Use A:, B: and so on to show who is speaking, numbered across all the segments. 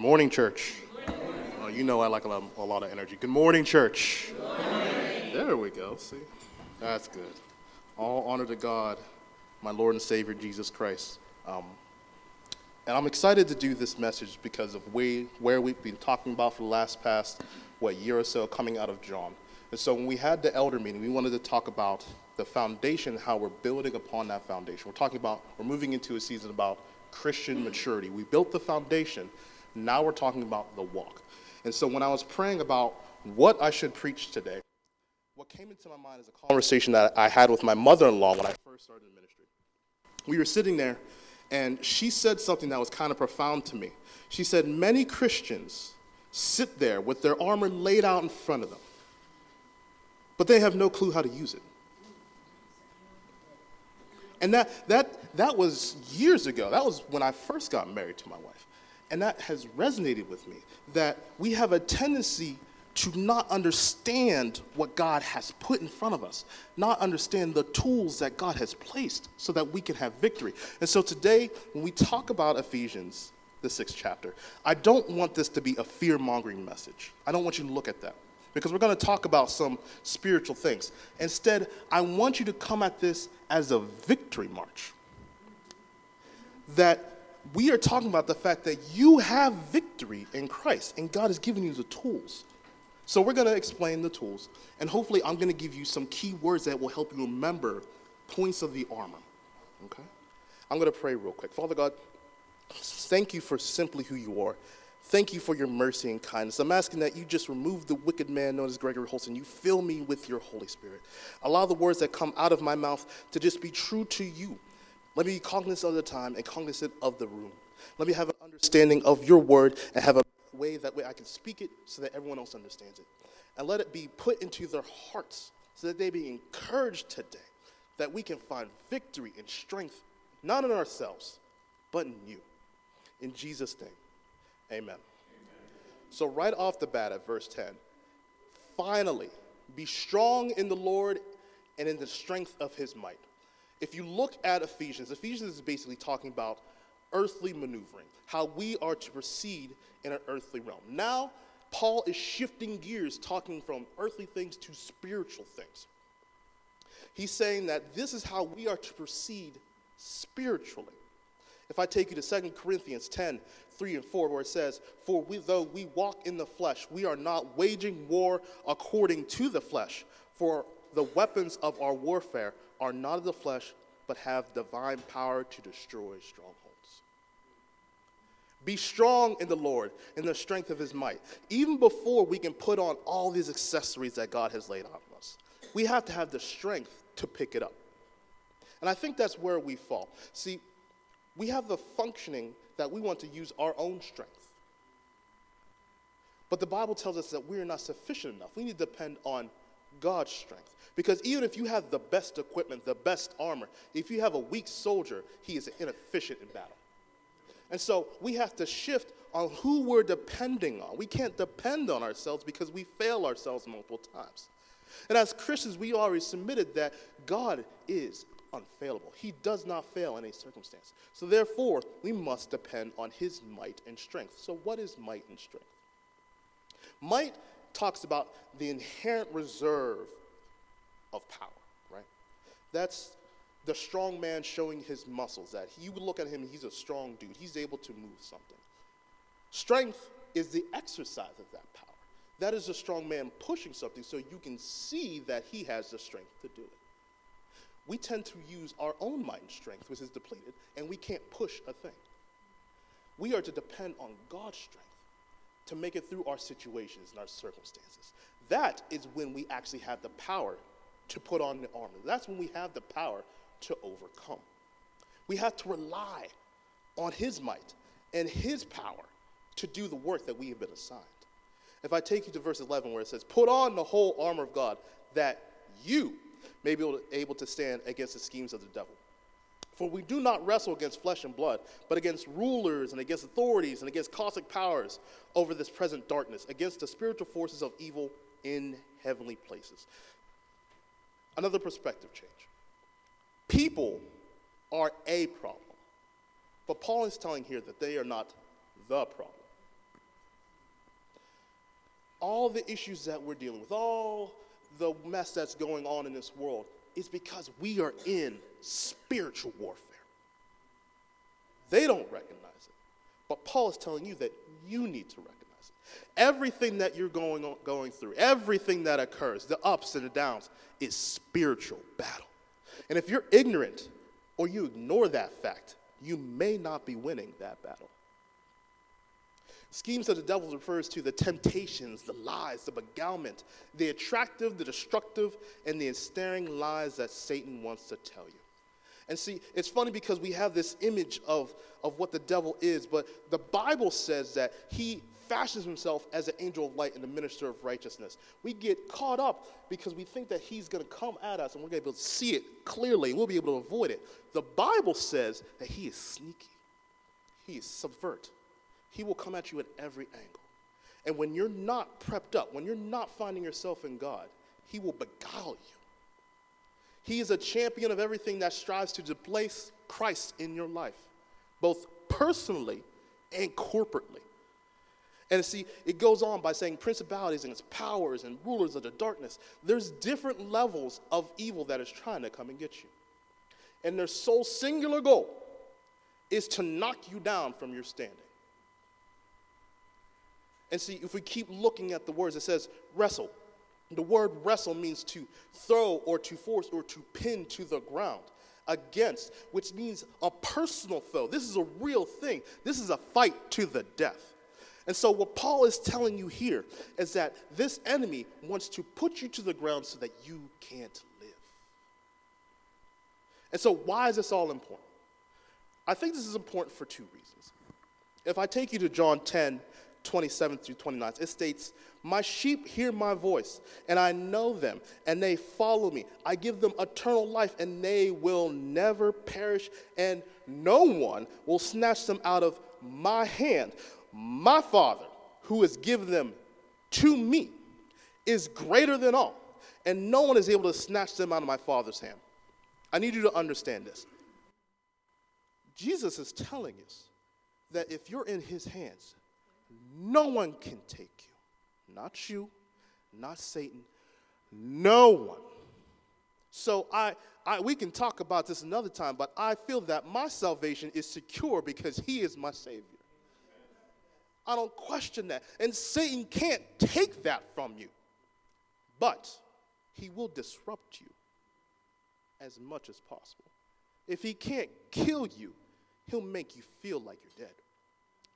A: Good morning, church. Oh, you know I like a lot, a lot of energy. Good morning, church. There we go. See, that's good. All honor to God, my Lord and Savior Jesus Christ. Um, and I'm excited to do this message because of way, where we've been talking about for the last past what year or so coming out of John. And so when we had the elder meeting, we wanted to talk about the foundation, how we're building upon that foundation. We're talking about, we're moving into a season about Christian maturity. We built the foundation. Now we're talking about the walk. And so when I was praying about what I should preach today, what came into my mind is a conversation that I had with my mother in law when I first started in ministry. We were sitting there, and she said something that was kind of profound to me. She said, Many Christians sit there with their armor laid out in front of them, but they have no clue how to use it. And that, that, that was years ago. That was when I first got married to my wife. And that has resonated with me that we have a tendency to not understand what God has put in front of us, not understand the tools that God has placed so that we can have victory. And so today, when we talk about Ephesians, the sixth chapter, I don't want this to be a fear mongering message. I don't want you to look at that because we're going to talk about some spiritual things. Instead, I want you to come at this as a victory march. That we are talking about the fact that you have victory in Christ and God has given you the tools. So we're going to explain the tools and hopefully I'm going to give you some key words that will help you remember points of the armor. Okay? I'm going to pray real quick. Father God, thank you for simply who you are. Thank you for your mercy and kindness. I'm asking that you just remove the wicked man known as Gregory Holson. You fill me with your Holy Spirit. Allow the words that come out of my mouth to just be true to you. Let me be cognizant of the time and cognizant of the room. Let me have an understanding of your word and have a way that way I can speak it so that everyone else understands it. And let it be put into their hearts so that they be encouraged today that we can find victory and strength, not in ourselves, but in you. In Jesus' name. Amen. Amen. So, right off the bat at verse 10, finally, be strong in the Lord and in the strength of his might. If you look at Ephesians, Ephesians is basically talking about earthly maneuvering, how we are to proceed in an earthly realm. Now, Paul is shifting gears, talking from earthly things to spiritual things. He's saying that this is how we are to proceed spiritually. If I take you to 2 Corinthians 10, 3 and 4, where it says, For we, though we walk in the flesh, we are not waging war according to the flesh. For the weapons of our warfare are not of the flesh, but have divine power to destroy strongholds. Be strong in the Lord, in the strength of his might. Even before we can put on all these accessories that God has laid on us, we have to have the strength to pick it up. And I think that's where we fall. See, we have the functioning that we want to use our own strength. But the Bible tells us that we are not sufficient enough. We need to depend on God's strength. Because even if you have the best equipment, the best armor, if you have a weak soldier, he is inefficient in battle. And so we have to shift on who we're depending on. We can't depend on ourselves because we fail ourselves multiple times. And as Christians, we already submitted that God is unfailable. He does not fail in any circumstance. So therefore, we must depend on his might and strength. So what is might and strength? Might talks about the inherent reserve of power, right? That's the strong man showing his muscles that you would look at him he's a strong dude. He's able to move something. Strength is the exercise of that power. That is a strong man pushing something so you can see that he has the strength to do it. We tend to use our own mind strength, which is depleted, and we can't push a thing. We are to depend on God's strength to make it through our situations and our circumstances. That is when we actually have the power to put on the armor. That's when we have the power to overcome. We have to rely on His might and His power to do the work that we have been assigned. If I take you to verse 11, where it says, Put on the whole armor of God that you may be able to stand against the schemes of the devil. For we do not wrestle against flesh and blood, but against rulers and against authorities and against cosmic powers over this present darkness, against the spiritual forces of evil in heavenly places. Another perspective change. People are a problem, but Paul is telling here that they are not the problem. all the issues that we're dealing with, all the mess that's going on in this world, is because we are in spiritual warfare. They don't recognize it. But Paul is telling you that you need to recognize it. Everything that you're going, on, going through, everything that occurs, the ups and the downs, is spiritual battle. And if you're ignorant or you ignore that fact, you may not be winning that battle. Schemes of the devil refers to the temptations, the lies, the beguilement, the attractive, the destructive, and the ensnaring lies that Satan wants to tell you. And see, it's funny because we have this image of, of what the devil is, but the Bible says that he fashions himself as an angel of light and a minister of righteousness. We get caught up because we think that he's going to come at us and we're going to be able to see it clearly and we'll be able to avoid it. The Bible says that he is sneaky, he is subvert. He will come at you at every angle. And when you're not prepped up, when you're not finding yourself in God, He will beguile you. He is a champion of everything that strives to displace Christ in your life, both personally and corporately. And see, it goes on by saying principalities and its powers and rulers of the darkness. There's different levels of evil that is trying to come and get you. And their sole singular goal is to knock you down from your standing. And see, if we keep looking at the words, it says wrestle. The word wrestle means to throw or to force or to pin to the ground against, which means a personal foe. This is a real thing. This is a fight to the death. And so, what Paul is telling you here is that this enemy wants to put you to the ground so that you can't live. And so, why is this all important? I think this is important for two reasons. If I take you to John 10, 27 through 29. It states, My sheep hear my voice, and I know them, and they follow me. I give them eternal life, and they will never perish, and no one will snatch them out of my hand. My Father, who has given them to me, is greater than all, and no one is able to snatch them out of my Father's hand. I need you to understand this. Jesus is telling us that if you're in his hands, no one can take you. Not you, not Satan, no one. So I, I, we can talk about this another time, but I feel that my salvation is secure because he is my Savior. I don't question that. And Satan can't take that from you, but he will disrupt you as much as possible. If he can't kill you, he'll make you feel like you're dead.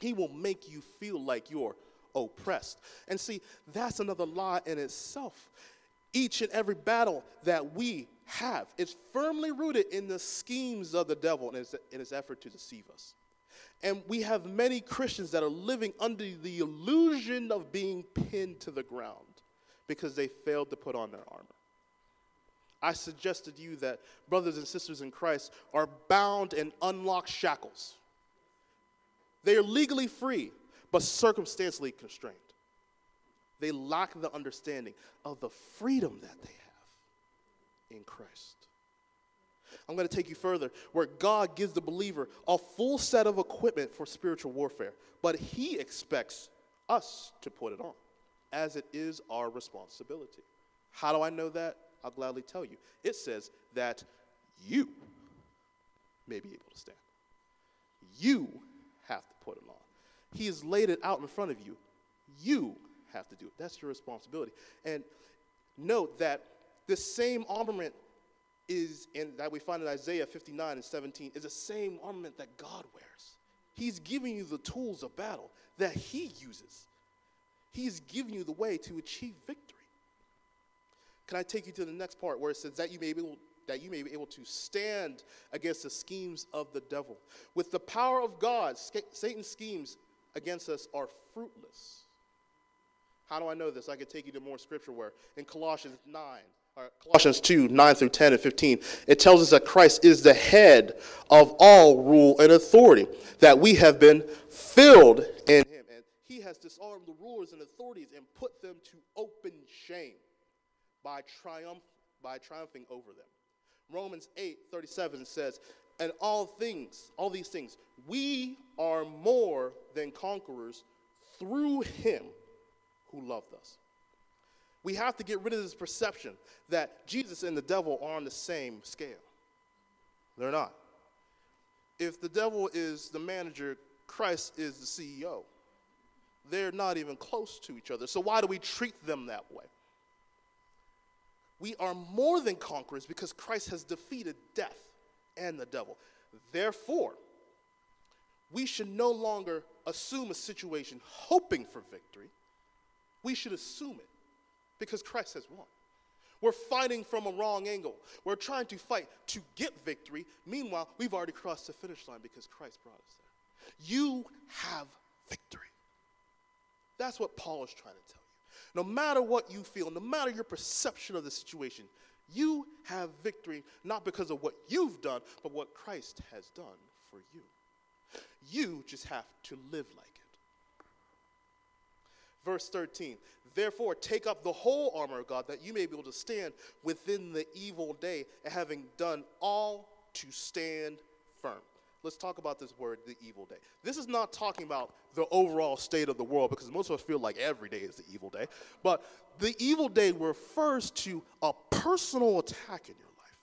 A: He will make you feel like you're oppressed. And see, that's another lie in itself. Each and every battle that we have is firmly rooted in the schemes of the devil and his, in his effort to deceive us. And we have many Christians that are living under the illusion of being pinned to the ground because they failed to put on their armor. I suggested to you that brothers and sisters in Christ are bound in unlocked shackles they are legally free, but circumstantially constrained. They lack the understanding of the freedom that they have in Christ. I'm going to take you further, where God gives the believer a full set of equipment for spiritual warfare, but He expects us to put it on, as it is our responsibility. How do I know that? I'll gladly tell you. It says that you may be able to stand. You have to put it on. He has laid it out in front of you. You have to do it. That's your responsibility. And note that this same armament is in that we find in Isaiah 59 and 17 is the same armament that God wears. He's giving you the tools of battle that he uses. He's giving you the way to achieve victory. Can I take you to the next part where it says that you may be able that you may be able to stand against the schemes of the devil. With the power of God, Satan's schemes against us are fruitless. How do I know this? I could take you to more scripture where in Colossians 9, or Colossians 2, 9 through 10 and 15, it tells us that Christ is the head of all rule and authority, that we have been filled in him. And he has disarmed the rulers and authorities and put them to open shame by triumph by triumphing over them. Romans 8 37 says, And all things, all these things, we are more than conquerors through him who loved us. We have to get rid of this perception that Jesus and the devil are on the same scale. They're not. If the devil is the manager, Christ is the CEO. They're not even close to each other. So, why do we treat them that way? We are more than conquerors because Christ has defeated death and the devil. Therefore, we should no longer assume a situation hoping for victory. We should assume it because Christ has won. We're fighting from a wrong angle. We're trying to fight to get victory. Meanwhile, we've already crossed the finish line because Christ brought us there. You have victory. That's what Paul is trying to tell. No matter what you feel, no matter your perception of the situation, you have victory not because of what you've done, but what Christ has done for you. You just have to live like it. Verse 13 Therefore, take up the whole armor of God that you may be able to stand within the evil day, and having done all to stand firm. Let's talk about this word, the evil day. This is not talking about the overall state of the world because most of us feel like every day is the evil day. But the evil day refers to a personal attack in your life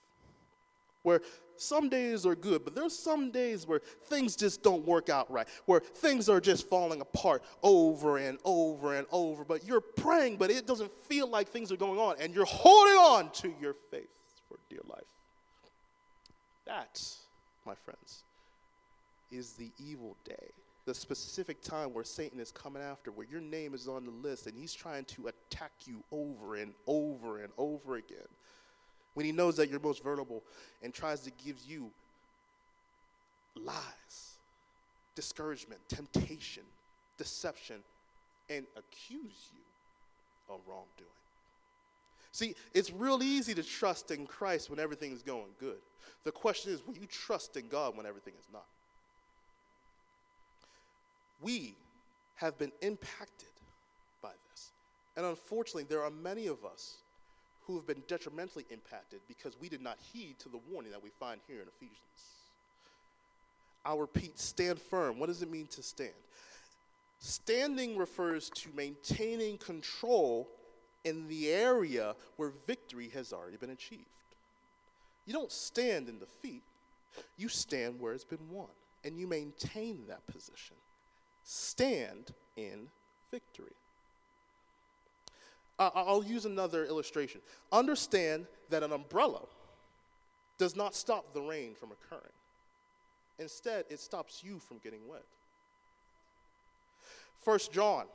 A: where some days are good, but there's some days where things just don't work out right, where things are just falling apart over and over and over. But you're praying, but it doesn't feel like things are going on, and you're holding on to your faith for dear life. That, my friends, is the evil day. The specific time where Satan is coming after, where your name is on the list, and he's trying to attack you over and over and over again when he knows that you're most vulnerable and tries to give you lies, discouragement, temptation, deception, and accuse you of wrongdoing. See, it's real easy to trust in Christ when everything is going good. The question is, will you trust in God when everything is not? We have been impacted by this. And unfortunately, there are many of us who have been detrimentally impacted because we did not heed to the warning that we find here in Ephesians. I'll repeat stand firm. What does it mean to stand? Standing refers to maintaining control in the area where victory has already been achieved. You don't stand in defeat, you stand where it's been won, and you maintain that position. Stand in victory. I'll use another illustration. Understand that an umbrella does not stop the rain from occurring. Instead, it stops you from getting wet. 1 John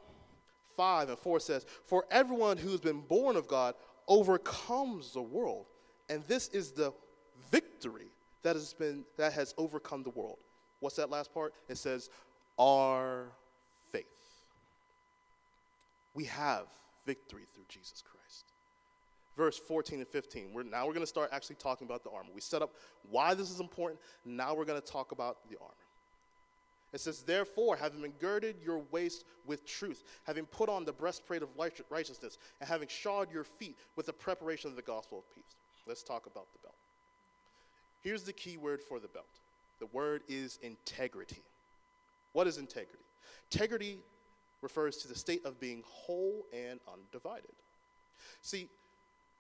A: 5 and 4 says, For everyone who's been born of God overcomes the world, and this is the victory that has been that has overcome the world. What's that last part? It says, Our faith. We have victory through Jesus Christ. Verse 14 and 15. We're, now we're going to start actually talking about the armor. We set up why this is important. Now we're going to talk about the armor. It says, Therefore, having been girded your waist with truth, having put on the breastplate of righteousness, and having shod your feet with the preparation of the gospel of peace. Let's talk about the belt. Here's the key word for the belt the word is integrity. What is integrity? Integrity refers to the state of being whole and undivided. See,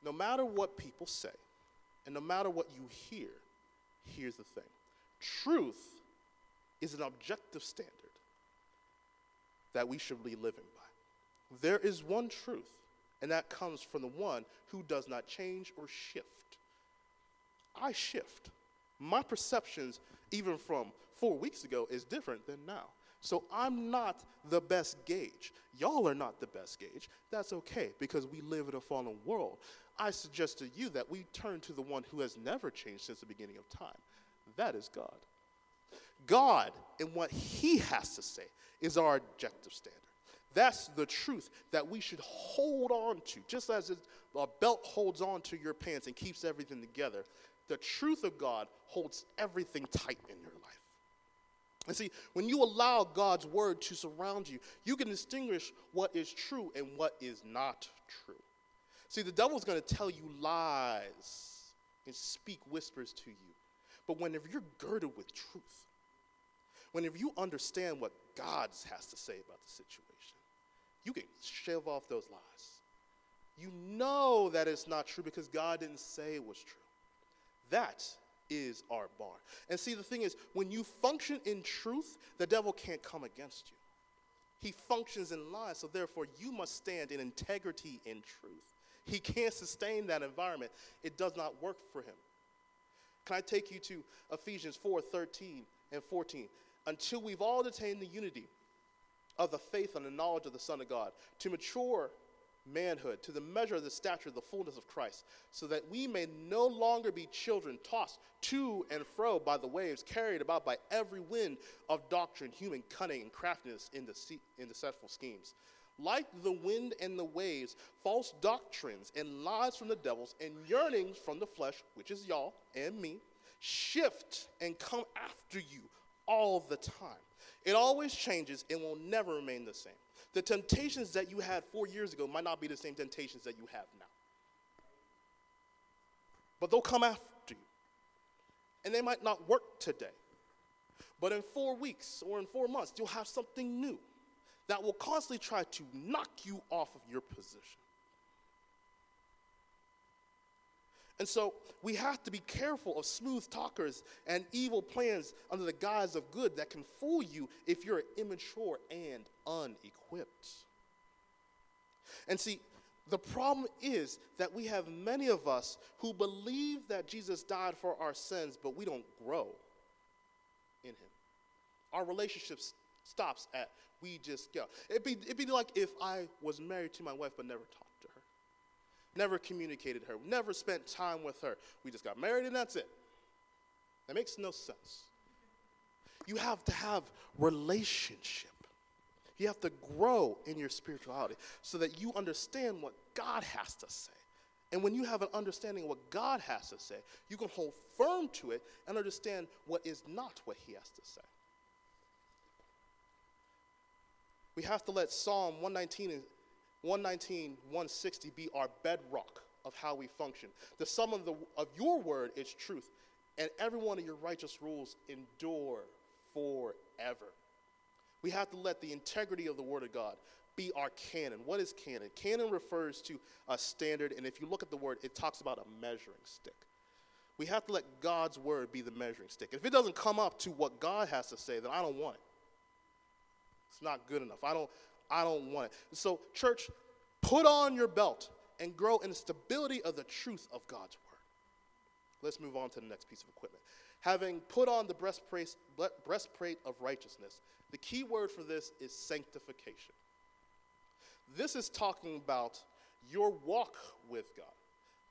A: no matter what people say, and no matter what you hear, here's the thing truth is an objective standard that we should be living by. There is one truth, and that comes from the one who does not change or shift. I shift. My perceptions, even from four weeks ago, is different than now. So I'm not the best gauge. Y'all are not the best gauge. That's okay because we live in a fallen world. I suggest to you that we turn to the one who has never changed since the beginning of time. That is God. God and what he has to say is our objective standard. That's the truth that we should hold on to. Just as a belt holds on to your pants and keeps everything together, the truth of God holds everything tight in your. And see, when you allow God's word to surround you, you can distinguish what is true and what is not true. See, the devil's going to tell you lies and speak whispers to you. But whenever you're girded with truth, whenever you understand what God has to say about the situation, you can shave off those lies. You know that it's not true because God didn't say it was true. That is our bar. And see, the thing is, when you function in truth, the devil can't come against you. He functions in lies, so therefore you must stand in integrity in truth. He can't sustain that environment. It does not work for him. Can I take you to Ephesians 4 13 and 14? Until we've all attained the unity of the faith and the knowledge of the Son of God, to mature manhood, to the measure of the stature of the fullness of Christ, so that we may no longer be children tossed to and fro by the waves, carried about by every wind of doctrine, human cunning and craftiness in, the in deceitful schemes. Like the wind and the waves, false doctrines and lies from the devils and yearnings from the flesh, which is y'all and me, shift and come after you all the time. It always changes and will never remain the same. The temptations that you had four years ago might not be the same temptations that you have now. But they'll come after you. And they might not work today. But in four weeks or in four months, you'll have something new that will constantly try to knock you off of your position. And so we have to be careful of smooth talkers and evil plans under the guise of good that can fool you if you're immature and unequipped. And see, the problem is that we have many of us who believe that Jesus died for our sins, but we don't grow in Him. Our relationship stops at we just go. It'd be, it'd be like if I was married to my wife but never talked never communicated her, never spent time with her. We just got married and that's it. That makes no sense. You have to have relationship. You have to grow in your spirituality so that you understand what God has to say. And when you have an understanding of what God has to say, you can hold firm to it and understand what is not what He has to say. We have to let Psalm 119 119, 160 be our bedrock of how we function. The sum of, the, of your word is truth, and every one of your righteous rules endure forever. We have to let the integrity of the word of God be our canon. What is canon? Canon refers to a standard, and if you look at the word, it talks about a measuring stick. We have to let God's word be the measuring stick. If it doesn't come up to what God has to say, then I don't want it. It's not good enough. I don't, I don't want it. So, church, put on your belt and grow in the stability of the truth of God's word. Let's move on to the next piece of equipment. Having put on the breastplate, of righteousness, the key word for this is sanctification. This is talking about your walk with God,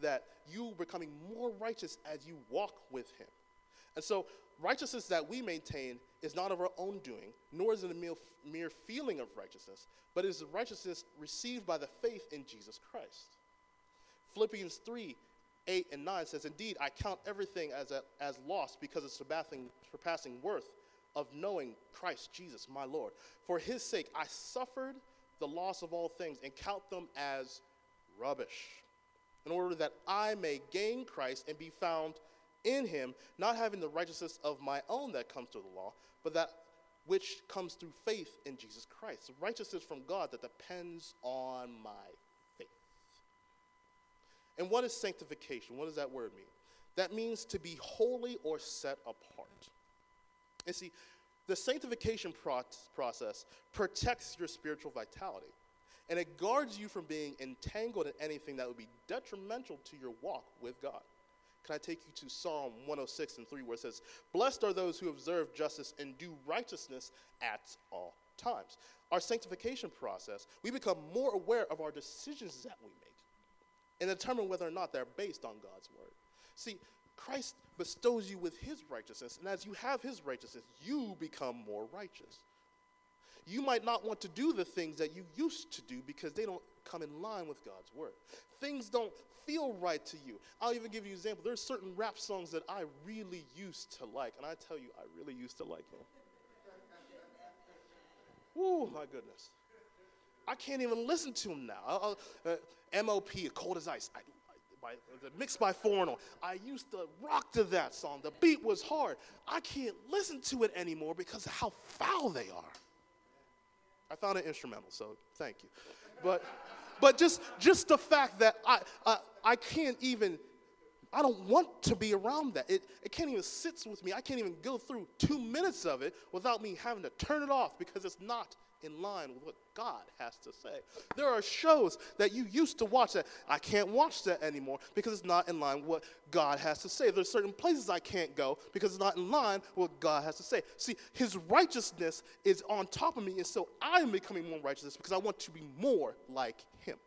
A: that you becoming more righteous as you walk with Him. And so, righteousness that we maintain is not of our own doing, nor is it a mere feeling of righteousness, but is righteousness received by the faith in Jesus Christ. Philippians 3 8 and 9 says, Indeed, I count everything as, a, as lost because of surpassing, surpassing worth of knowing Christ Jesus, my Lord. For his sake, I suffered the loss of all things and count them as rubbish, in order that I may gain Christ and be found in him, not having the righteousness of my own that comes through the law, but that which comes through faith in Jesus Christ. Righteousness from God that depends on my faith. And what is sanctification? What does that word mean? That means to be holy or set apart. And see, the sanctification pro- process protects your spiritual vitality. And it guards you from being entangled in anything that would be detrimental to your walk with God. Can I take you to Psalm 106 and 3, where it says, Blessed are those who observe justice and do righteousness at all times. Our sanctification process, we become more aware of our decisions that we make and determine whether or not they're based on God's word. See, Christ bestows you with his righteousness, and as you have his righteousness, you become more righteous. You might not want to do the things that you used to do because they don't come in line with God's word. Things don't feel right to you. I'll even give you an example. There's certain rap songs that I really used to like, and I tell you, I really used to like them. Woo, my goodness. I can't even listen to them now. Uh, MOP, Cold as Ice, I, by, mixed by Foreigner. I used to rock to that song. The beat was hard. I can't listen to it anymore because of how foul they are. I found it instrumental, so thank you. But, but just, just the fact that I, I, I can't even, I don't want to be around that. It, it can't even sit with me. I can't even go through two minutes of it without me having to turn it off because it's not in line with what God has to say. There are shows that you used to watch that I can't watch that anymore because it's not in line with what God has to say. There's certain places I can't go because it's not in line with what God has to say. See, his righteousness is on top of me, and so I'm becoming more righteous because I want to be more like him.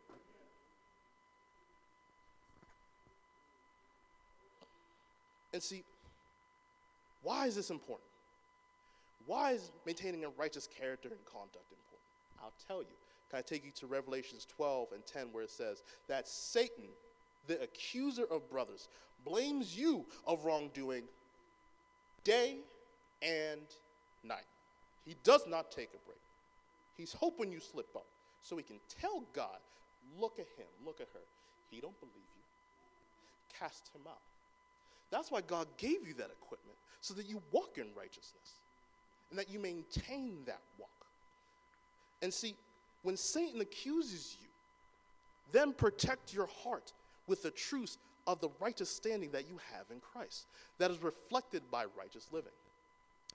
A: And see, why is this important? Why is maintaining a righteous character and conduct important? I'll tell you. Can I take you to Revelations 12 and 10, where it says that Satan, the accuser of brothers, blames you of wrongdoing day and night. He does not take a break. He's hoping you slip up so he can tell God, look at him, look at her. He don't believe you. Cast him out. That's why God gave you that equipment, so that you walk in righteousness and that you maintain that walk. And see, when Satan accuses you, then protect your heart with the truth of the righteous standing that you have in Christ, that is reflected by righteous living.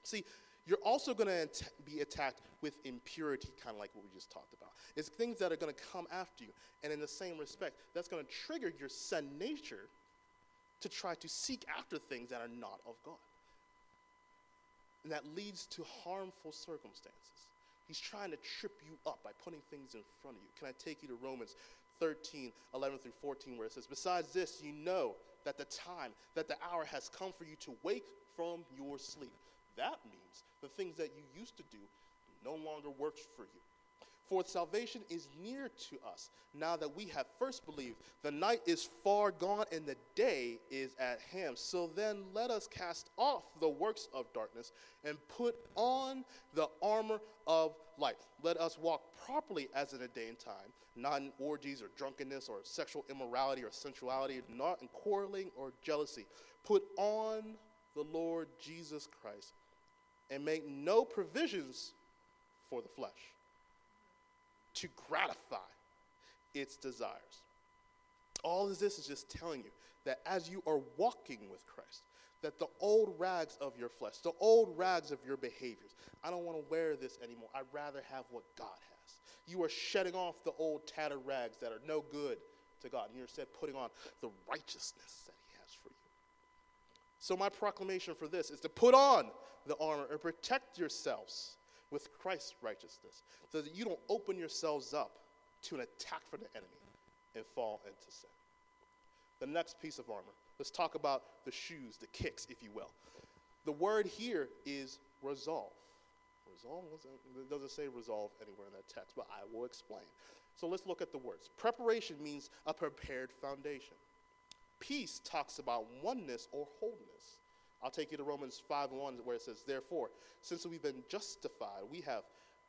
A: See, you're also going to be attacked with impurity, kind of like what we just talked about. It's things that are going to come after you. And in the same respect, that's going to trigger your sin nature to try to seek after things that are not of God and that leads to harmful circumstances. He's trying to trip you up by putting things in front of you. Can I take you to Romans 13, 11 through 14, where it says, Besides this, you know that the time, that the hour has come for you to wake from your sleep. That means the things that you used to do no longer works for you. For salvation is near to us now that we have first believed. The night is far gone and the day is at hand. So then let us cast off the works of darkness and put on the armor of light. Let us walk properly as in a day and time, not in orgies or drunkenness or sexual immorality or sensuality, not in quarreling or jealousy. Put on the Lord Jesus Christ and make no provisions for the flesh to gratify its desires. All of this is just telling you that as you are walking with Christ, that the old rags of your flesh, the old rags of your behaviors, I don't want to wear this anymore. I'd rather have what God has. You are shedding off the old tattered rags that are no good to God, and you're instead putting on the righteousness that He has for you. So, my proclamation for this is to put on the armor and protect yourselves with Christ's righteousness so that you don't open yourselves up to an attack from the enemy and fall into sin. The next piece of armor, let's talk about the shoes, the kicks, if you will. The word here is resolve. Resolve? It doesn't say resolve anywhere in that text, but I will explain. So let's look at the words. Preparation means a prepared foundation. Peace talks about oneness or wholeness. I'll take you to Romans 5 1, where it says, Therefore, since we've been justified, we have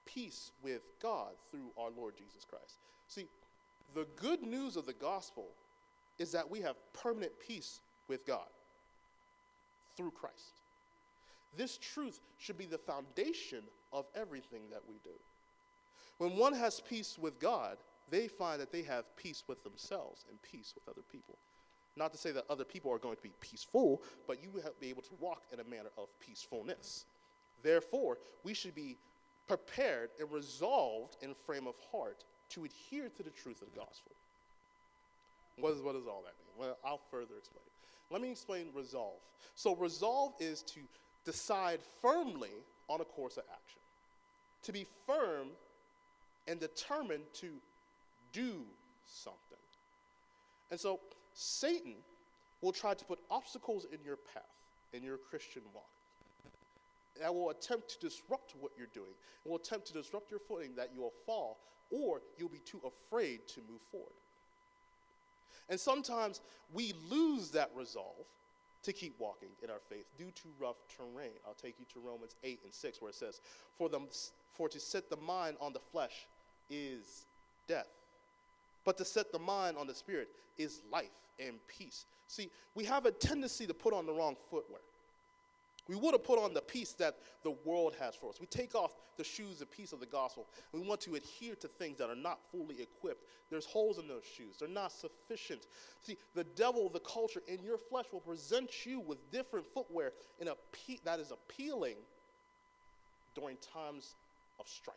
A: peace with God through our Lord Jesus Christ. See, the good news of the gospel is that we have permanent peace with God through Christ. This truth should be the foundation of everything that we do. When one has peace with God, they find that they have peace with themselves and peace with other people. Not to say that other people are going to be peaceful, but you will be able to walk in a manner of peacefulness. Therefore, we should be prepared and resolved in frame of heart to adhere to the truth of the gospel. What, is, what does all that mean? Well, I'll further explain. Let me explain resolve. So, resolve is to decide firmly on a course of action, to be firm and determined to do something. And so, Satan will try to put obstacles in your path, in your Christian walk. That will attempt to disrupt what you're doing. It will attempt to disrupt your footing that you will fall, or you'll be too afraid to move forward. And sometimes we lose that resolve to keep walking in our faith due to rough terrain. I'll take you to Romans 8 and 6, where it says, For, them, for to set the mind on the flesh is death, but to set the mind on the spirit is life and peace. See, we have a tendency to put on the wrong footwear. We would have put on the peace that the world has for us. We take off the shoes and peace of the gospel. We want to adhere to things that are not fully equipped. There's holes in those shoes, they're not sufficient. See, the devil, the culture in your flesh will present you with different footwear in a pe- that is appealing during times of strife.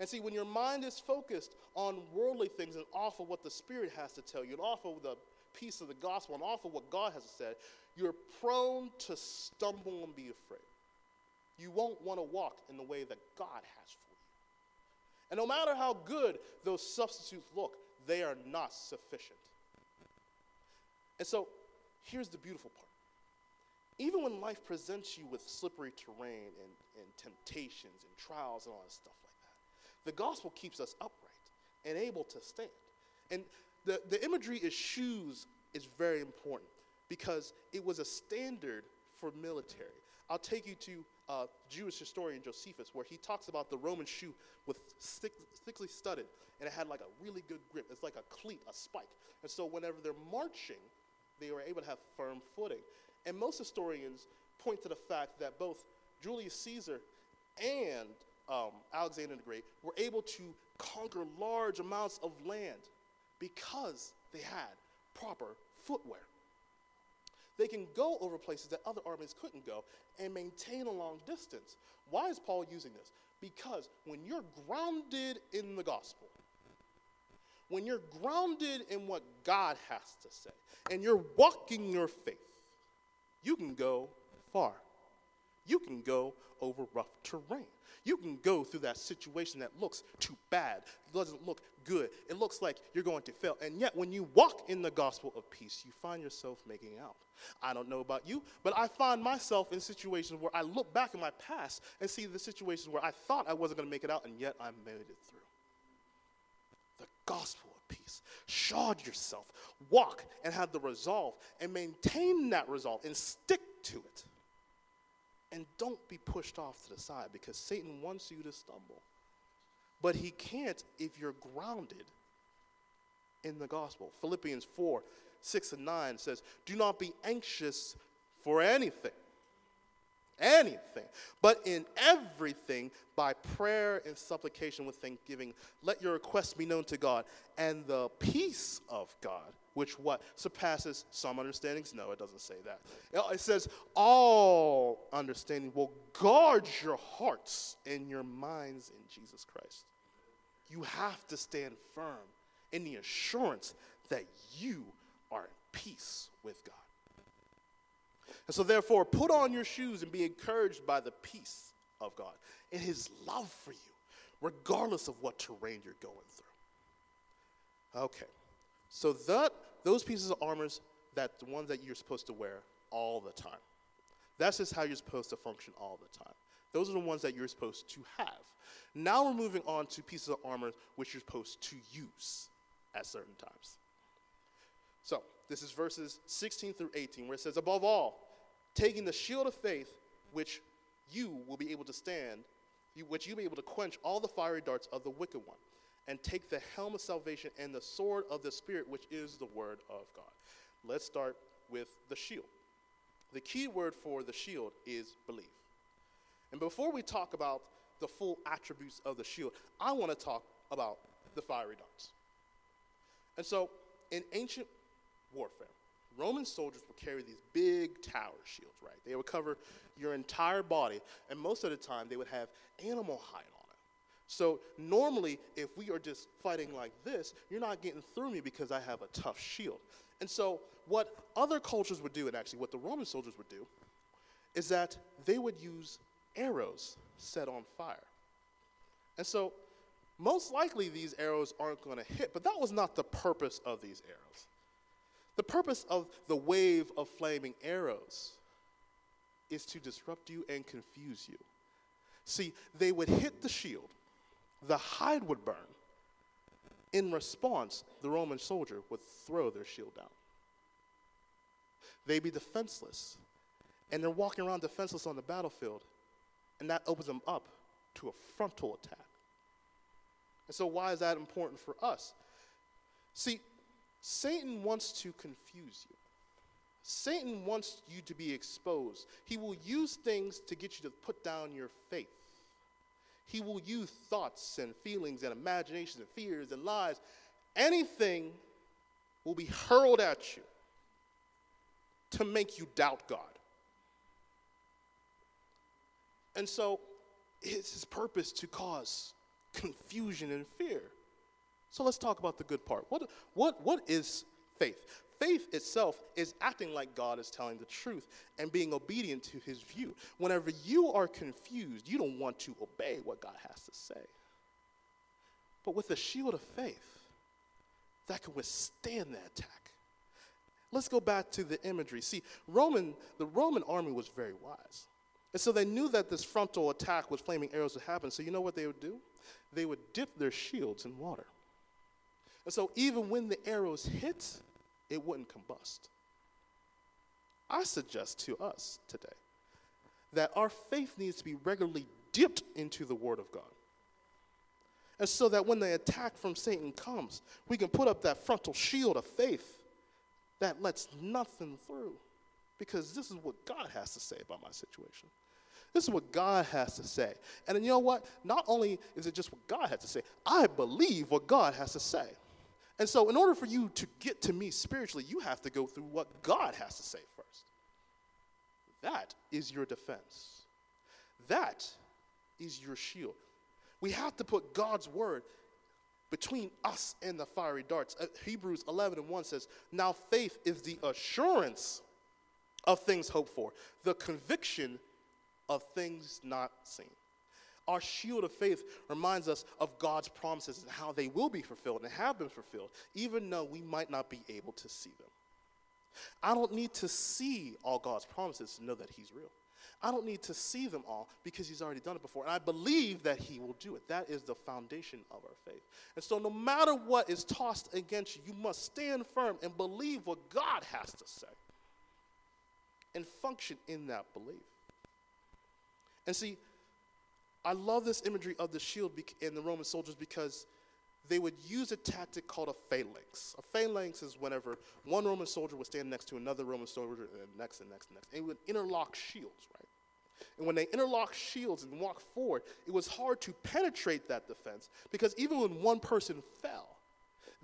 A: And see, when your mind is focused on worldly things and off of what the Spirit has to tell you, and off of the peace of the gospel, and off of what God has said, you're prone to stumble and be afraid. You won't want to walk in the way that God has for you. And no matter how good those substitutes look, they are not sufficient. And so here's the beautiful part. Even when life presents you with slippery terrain and, and temptations and trials and all that stuff the gospel keeps us upright and able to stand. And the, the imagery is shoes is very important because it was a standard for military. I'll take you to uh, Jewish historian Josephus, where he talks about the Roman shoe with thick, thickly studded, and it had like a really good grip. It's like a cleat, a spike. And so whenever they're marching, they were able to have firm footing. And most historians point to the fact that both Julius Caesar and um, Alexander the Great were able to conquer large amounts of land because they had proper footwear. They can go over places that other armies couldn't go and maintain a long distance. Why is Paul using this? Because when you're grounded in the gospel, when you're grounded in what God has to say, and you're walking your faith, you can go far. You can go over rough terrain. You can go through that situation that looks too bad, doesn't look good. It looks like you're going to fail. And yet, when you walk in the gospel of peace, you find yourself making out. I don't know about you, but I find myself in situations where I look back in my past and see the situations where I thought I wasn't going to make it out, and yet I made it through. The gospel of peace. Shod yourself, walk and have the resolve, and maintain that resolve and stick to it. And don't be pushed off to the side because Satan wants you to stumble. But he can't if you're grounded in the gospel. Philippians 4 6 and 9 says, Do not be anxious for anything. Anything. But in everything, by prayer and supplication with thanksgiving, let your requests be known to God. And the peace of God, which what? Surpasses some understandings? No, it doesn't say that. It says, all understanding will guard your hearts and your minds in Jesus Christ. You have to stand firm in the assurance that you are in peace with God. And so, therefore, put on your shoes and be encouraged by the peace of God and His love for you, regardless of what terrain you're going through. Okay, so that those pieces of armors, that the ones that you're supposed to wear all the time. That's just how you're supposed to function all the time. Those are the ones that you're supposed to have. Now we're moving on to pieces of armor which you're supposed to use at certain times. So, this is verses 16 through 18, where it says, Above all, taking the shield of faith, which you will be able to stand, which you'll be able to quench all the fiery darts of the wicked one, and take the helm of salvation and the sword of the Spirit, which is the word of God. Let's start with the shield. The key word for the shield is believe. And before we talk about the full attributes of the shield, I want to talk about the fiery darts. And so, in ancient warfare, Roman soldiers would carry these big tower shields, right? They would cover your entire body, and most of the time they would have animal hide. So normally, if we are just fighting like this, you're not getting through me because I have a tough shield. And so, what other cultures would do, and actually what the Roman soldiers would do, is that they would use arrows set on fire. And so, most likely these arrows aren't going to hit, but that was not the purpose of these arrows. The purpose of the wave of flaming arrows is to disrupt you and confuse you. See, they would hit the shield, the hide would burn. In response, the Roman soldier would throw their shield down. They'd be defenseless, and they're walking around defenseless on the battlefield, and that opens them up to a frontal attack. And so, why is that important for us? See, Satan wants to confuse you. Satan wants you to be exposed. He will use things to get you to put down your faith. He will use thoughts and feelings and imaginations and fears and lies. Anything will be hurled at you to make you doubt God. And so it's his purpose to cause confusion and fear. So let's talk about the good part. What, what, what is faith? Faith itself is acting like God is telling the truth and being obedient to his view. Whenever you are confused, you don't want to obey what God has to say. But with the shield of faith that can withstand the attack. Let's go back to the imagery. See, Roman, the Roman army was very wise. And so they knew that this frontal attack with flaming arrows would happen. So you know what they would do? They would dip their shields in water. And so even when the arrows hit, it wouldn't combust. I suggest to us today that our faith needs to be regularly dipped into the Word of God. And so that when the attack from Satan comes, we can put up that frontal shield of faith that lets nothing through. Because this is what God has to say about my situation. This is what God has to say. And you know what? Not only is it just what God has to say, I believe what God has to say. And so, in order for you to get to me spiritually, you have to go through what God has to say first. That is your defense. That is your shield. We have to put God's word between us and the fiery darts. Uh, Hebrews 11 and 1 says, Now faith is the assurance of things hoped for, the conviction of things not seen. Our shield of faith reminds us of God's promises and how they will be fulfilled and have been fulfilled, even though we might not be able to see them. I don't need to see all God's promises to know that He's real. I don't need to see them all because He's already done it before. And I believe that He will do it. That is the foundation of our faith. And so, no matter what is tossed against you, you must stand firm and believe what God has to say and function in that belief. And see, I love this imagery of the shield and the Roman soldiers because they would use a tactic called a phalanx. A phalanx is whenever one Roman soldier would stand next to another Roman soldier, and next and next and next. And it would interlock shields, right? And when they interlocked shields and walked forward, it was hard to penetrate that defense because even when one person fell,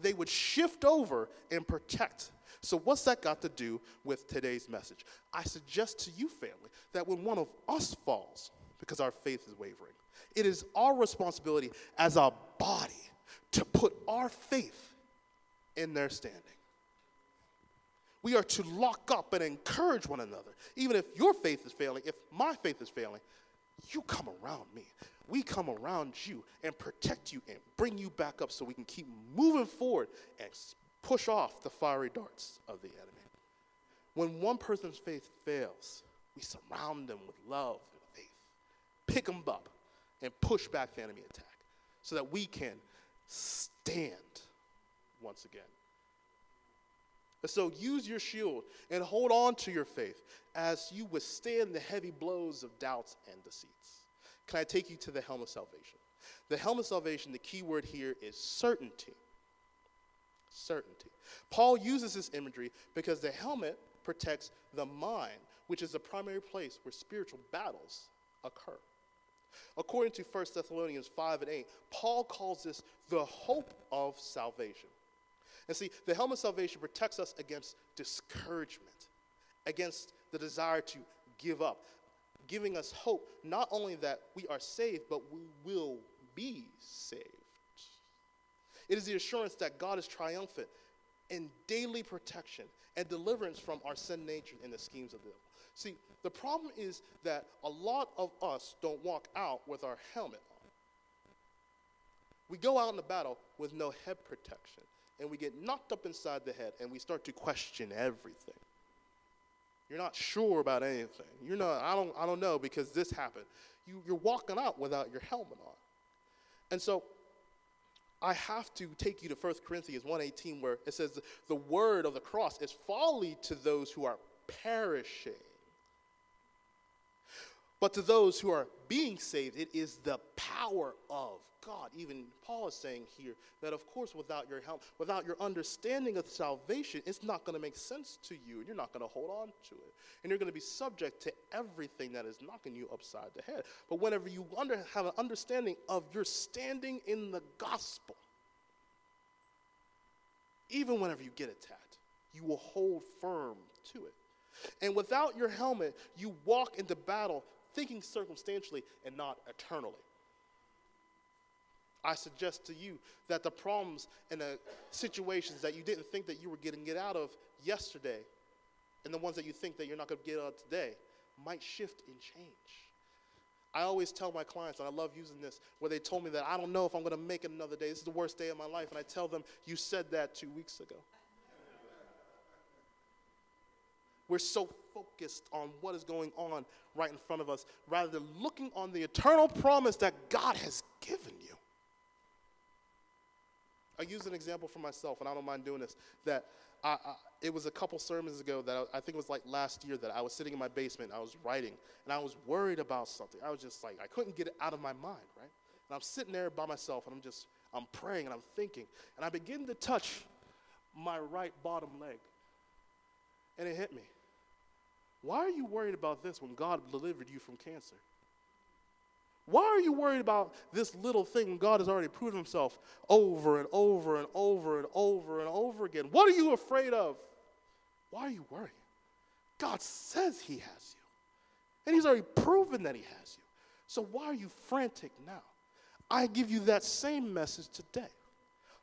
A: they would shift over and protect. So, what's that got to do with today's message? I suggest to you, family, that when one of us falls, because our faith is wavering. It is our responsibility as a body to put our faith in their standing. We are to lock up and encourage one another. Even if your faith is failing, if my faith is failing, you come around me. We come around you and protect you and bring you back up so we can keep moving forward and push off the fiery darts of the enemy. When one person's faith fails, we surround them with love pick them up and push back the enemy attack so that we can stand once again. And so use your shield and hold on to your faith as you withstand the heavy blows of doubts and deceits. Can I take you to the helm of salvation? The helm of salvation, the key word here is certainty. Certainty. Paul uses this imagery because the helmet protects the mind, which is the primary place where spiritual battles occur. According to 1 Thessalonians 5 and 8, Paul calls this the hope of salvation. And see, the helmet of salvation protects us against discouragement, against the desire to give up, giving us hope not only that we are saved, but we will be saved. It is the assurance that God is triumphant in daily protection and deliverance from our sin nature and the schemes of the devil. See, the problem is that a lot of us don't walk out with our helmet on. We go out in the battle with no head protection, and we get knocked up inside the head, and we start to question everything. You're not sure about anything. You're not, I don't, I don't know because this happened. You, you're walking out without your helmet on. And so I have to take you to 1 Corinthians 1.18 where it says the word of the cross is folly to those who are perishing. But to those who are being saved, it is the power of God. Even Paul is saying here that, of course, without your help, without your understanding of salvation, it's not going to make sense to you, and you're not going to hold on to it. And you're going to be subject to everything that is knocking you upside the head. But whenever you under, have an understanding of your standing in the gospel, even whenever you get attacked, you will hold firm to it. And without your helmet, you walk into battle thinking circumstantially and not eternally. I suggest to you that the problems and the situations that you didn't think that you were getting get out of yesterday and the ones that you think that you're not going to get out of today might shift and change. I always tell my clients, and I love using this, where they told me that I don't know if I'm going to make it another day. This is the worst day of my life. And I tell them, You said that two weeks ago. We're so focused on what is going on right in front of us rather than looking on the eternal promise that God has given you. I use an example for myself, and I don't mind doing this. That I, I, it was a couple sermons ago that I, I, think it was like last year that I was sitting in my basement, I was writing, and I was worried about something. I was just like, I couldn't get it out of my mind, right? And I'm sitting there by myself, and I'm just, I'm praying and I'm thinking, and I begin to touch my right bottom leg, and it hit me. Why are you worried about this when God delivered you from cancer? Why are you worried about this little thing when God has already proven himself over and over and over and over and over again? What are you afraid of? Why are you worrying? God says he has you. And he's already proven that he has you. So why are you frantic now? I give you that same message today.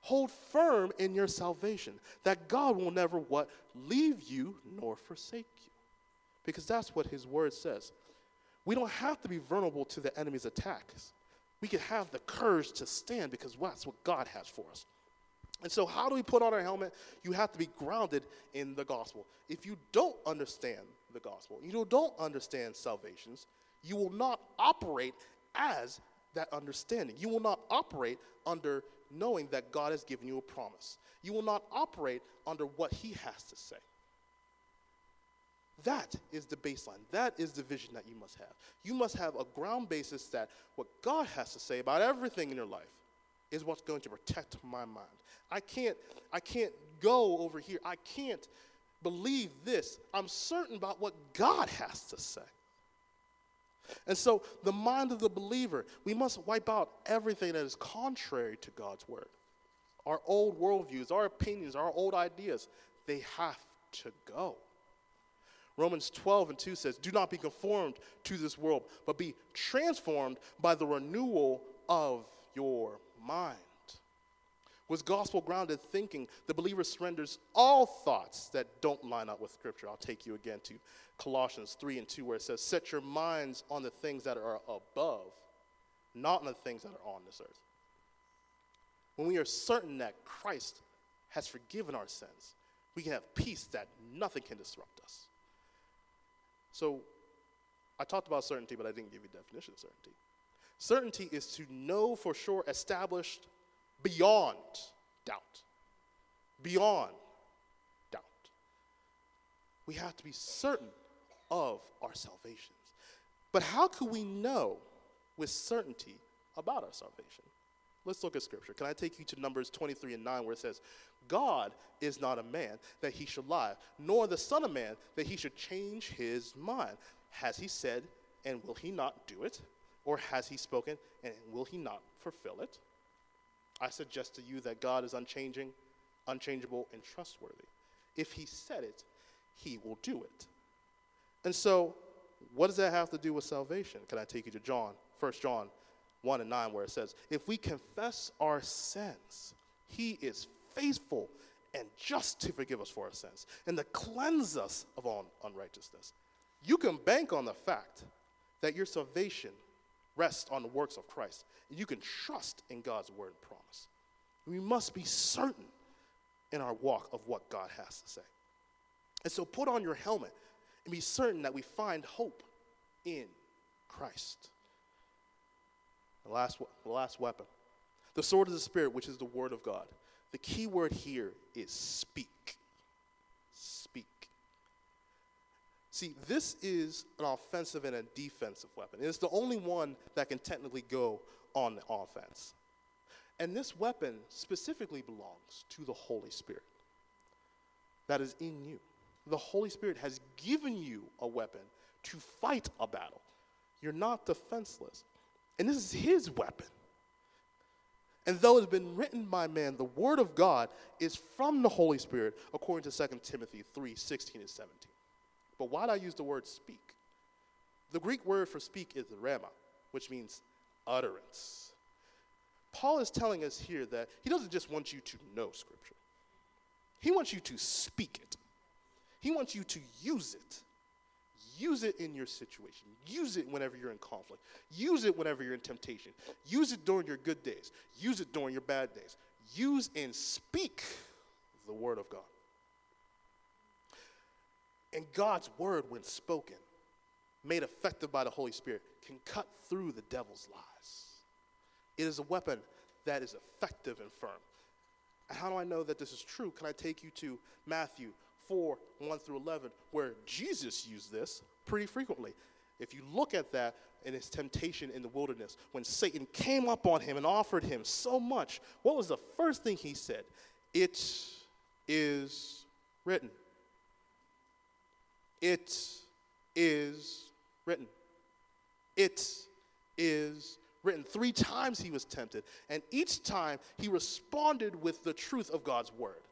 A: Hold firm in your salvation that God will never what leave you nor forsake you. Because that's what his word says. We don't have to be vulnerable to the enemy's attacks. We can have the courage to stand because that's what God has for us. And so, how do we put on our helmet? You have to be grounded in the gospel. If you don't understand the gospel, you don't understand salvations, you will not operate as that understanding. You will not operate under knowing that God has given you a promise. You will not operate under what He has to say. That is the baseline. That is the vision that you must have. You must have a ground basis that what God has to say about everything in your life is what's going to protect my mind. I can't I can't go over here. I can't believe this. I'm certain about what God has to say. And so, the mind of the believer, we must wipe out everything that is contrary to God's word. Our old worldviews, our opinions, our old ideas, they have to go. Romans 12 and 2 says, Do not be conformed to this world, but be transformed by the renewal of your mind. With gospel grounded thinking, the believer surrenders all thoughts that don't line up with Scripture. I'll take you again to Colossians 3 and 2, where it says, Set your minds on the things that are above, not on the things that are on this earth. When we are certain that Christ has forgiven our sins, we can have peace that nothing can disrupt us. So I talked about certainty, but I didn't give you a definition of certainty. Certainty is to know for sure, established beyond doubt. Beyond doubt. We have to be certain of our salvations. But how can we know with certainty about our salvation? Let's look at scripture. Can I take you to Numbers 23 and 9 where it says, God is not a man that he should lie, nor the Son of Man that he should change his mind. Has he said, and will he not do it? Or has he spoken, and will he not fulfill it? I suggest to you that God is unchanging, unchangeable, and trustworthy. If he said it, he will do it. And so, what does that have to do with salvation? Can I take you to John, 1 John 1 and 9, where it says, If we confess our sins, he is faithful and just to forgive us for our sins and to cleanse us of all unrighteousness. You can bank on the fact that your salvation rests on the works of Christ. And you can trust in God's word and promise. We must be certain in our walk of what God has to say. And so put on your helmet and be certain that we find hope in Christ. The last, the last weapon the sword of the Spirit, which is the word of God. The key word here is speak. Speak. See, this is an offensive and a defensive weapon. It's the only one that can technically go on the offense. And this weapon specifically belongs to the Holy Spirit that is in you. The Holy Spirit has given you a weapon to fight a battle. You're not defenseless. And this is His weapon. And though it's been written by man, the word of God is from the Holy Spirit, according to 2 Timothy 3 16 and 17. But why do I use the word speak? The Greek word for speak is rhema, which means utterance. Paul is telling us here that he doesn't just want you to know Scripture, he wants you to speak it, he wants you to use it. Use it in your situation. Use it whenever you're in conflict. Use it whenever you're in temptation. Use it during your good days. Use it during your bad days. Use and speak the word of God. And God's word, when spoken, made effective by the Holy Spirit, can cut through the devil's lies. It is a weapon that is effective and firm. How do I know that this is true? Can I take you to Matthew 4 1 through 11, where Jesus used this pretty frequently? If you look at that in his temptation in the wilderness, when Satan came up on him and offered him so much, what was the first thing he said? It is written. It is written. It is written. Three times he was tempted, and each time he responded with the truth of God's word.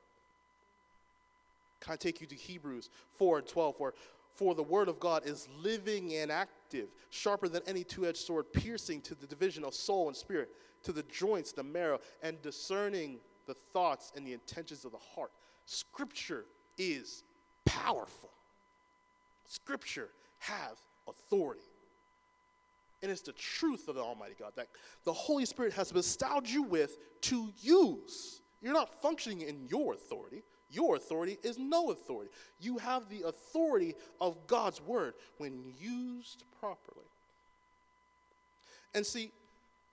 A: Can I take you to Hebrews 4 and 12, where for the word of God is living and active, sharper than any two edged sword, piercing to the division of soul and spirit, to the joints, the marrow, and discerning the thoughts and the intentions of the heart. Scripture is powerful. Scripture has authority. And it's the truth of the Almighty God that the Holy Spirit has bestowed you with to use. You're not functioning in your authority. Your authority is no authority. You have the authority of God's word when used properly. And see,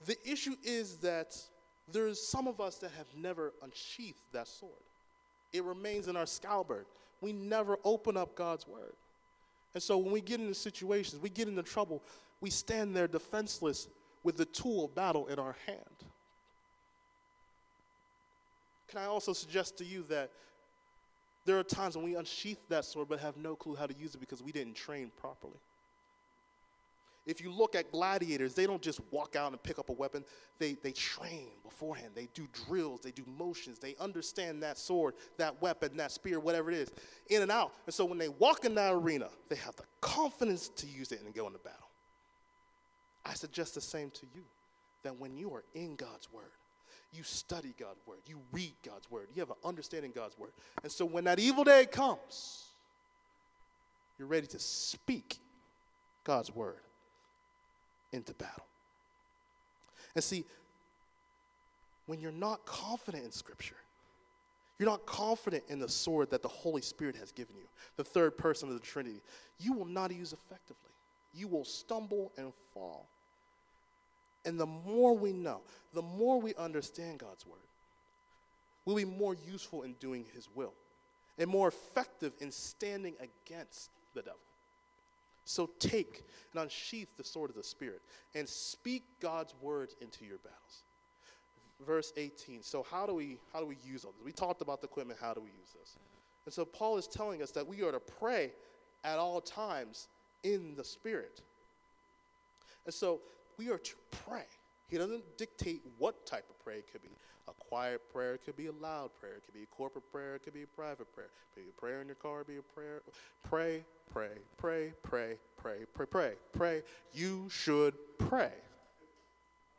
A: the issue is that there's some of us that have never unsheathed that sword. It remains in our scabbard. We never open up God's word. And so when we get into situations, we get into trouble, we stand there defenseless with the tool of battle in our hand. Can I also suggest to you that there are times when we unsheath that sword but have no clue how to use it because we didn't train properly. If you look at gladiators, they don't just walk out and pick up a weapon. They, they train beforehand. They do drills, they do motions. They understand that sword, that weapon, that spear, whatever it is, in and out. And so when they walk in that arena, they have the confidence to use it and go into battle. I suggest the same to you that when you are in God's word, you study God's word, you read God's word, you have an understanding God's word. And so when that evil day comes, you're ready to speak God's word into battle. And see, when you're not confident in Scripture, you're not confident in the sword that the Holy Spirit has given you, the third person of the Trinity, you will not use effectively. You will stumble and fall. And the more we know, the more we understand God's word, we'll be more useful in doing his will and more effective in standing against the devil. So take and unsheath the sword of the Spirit and speak God's words into your battles. Verse 18. So how do we how do we use all this? We talked about the equipment, how do we use this? And so Paul is telling us that we are to pray at all times in the Spirit. And so we are to pray. He doesn't dictate what type of prayer it could be. A quiet prayer, it could be a loud prayer, it could be a corporate prayer, it could be a private prayer. It could be a prayer in your car, be a prayer. Pray, pray, pray, pray, pray, pray, pray, pray. You should pray.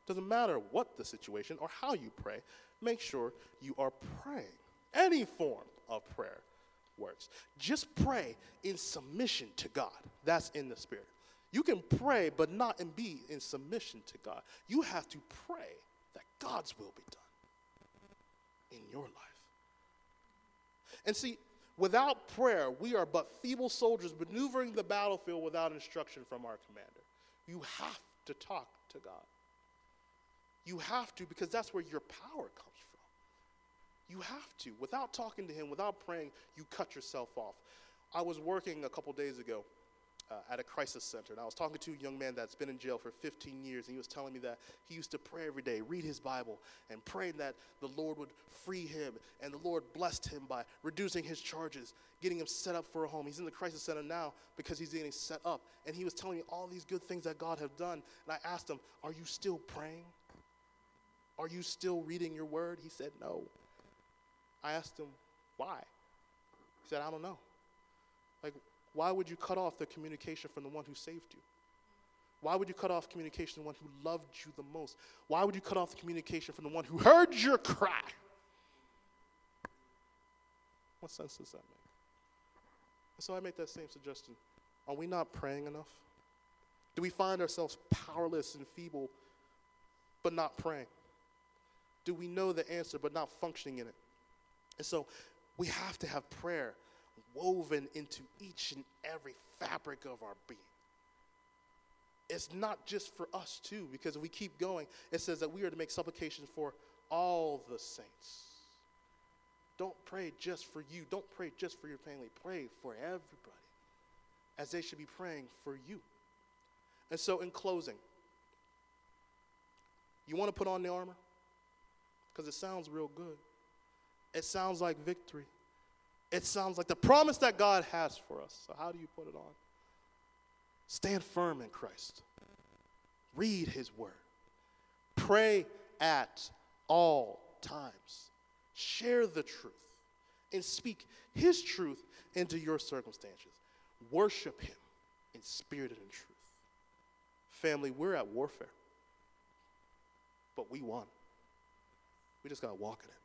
A: Doesn't matter what the situation or how you pray, make sure you are praying. Any form of prayer works. Just pray in submission to God. That's in the Spirit. You can pray, but not and be in submission to God. You have to pray that God's will be done in your life. And see, without prayer, we are but feeble soldiers maneuvering the battlefield without instruction from our commander. You have to talk to God. You have to, because that's where your power comes from. You have to. Without talking to Him, without praying, you cut yourself off. I was working a couple days ago uh, at a crisis center. And I was talking to a young man that's been in jail for 15 years, and he was telling me that he used to pray every day, read his Bible, and praying that the Lord would free him. And the Lord blessed him by reducing his charges, getting him set up for a home. He's in the crisis center now because he's getting set up. And he was telling me all these good things that God had done. And I asked him, Are you still praying? Are you still reading your word? He said, No. I asked him, Why? He said, I don't know. Like, why would you cut off the communication from the one who saved you? Why would you cut off communication from the one who loved you the most? Why would you cut off the communication from the one who heard your cry? What sense does that make? So I make that same suggestion. Are we not praying enough? Do we find ourselves powerless and feeble but not praying? Do we know the answer but not functioning in it? And so we have to have prayer woven into each and every fabric of our being. It's not just for us, too, because if we keep going, it says that we are to make supplications for all the saints. Don't pray just for you. Don't pray just for your family. Pray for everybody as they should be praying for you. And so, in closing, you want to put on the armor? Because it sounds real good. It sounds like victory. It sounds like the promise that God has for us. So, how do you put it on? Stand firm in Christ. Read His Word. Pray at all times. Share the truth and speak His truth into your circumstances. Worship Him in spirit and in truth. Family, we're at warfare, but we won. We just got to walk in it.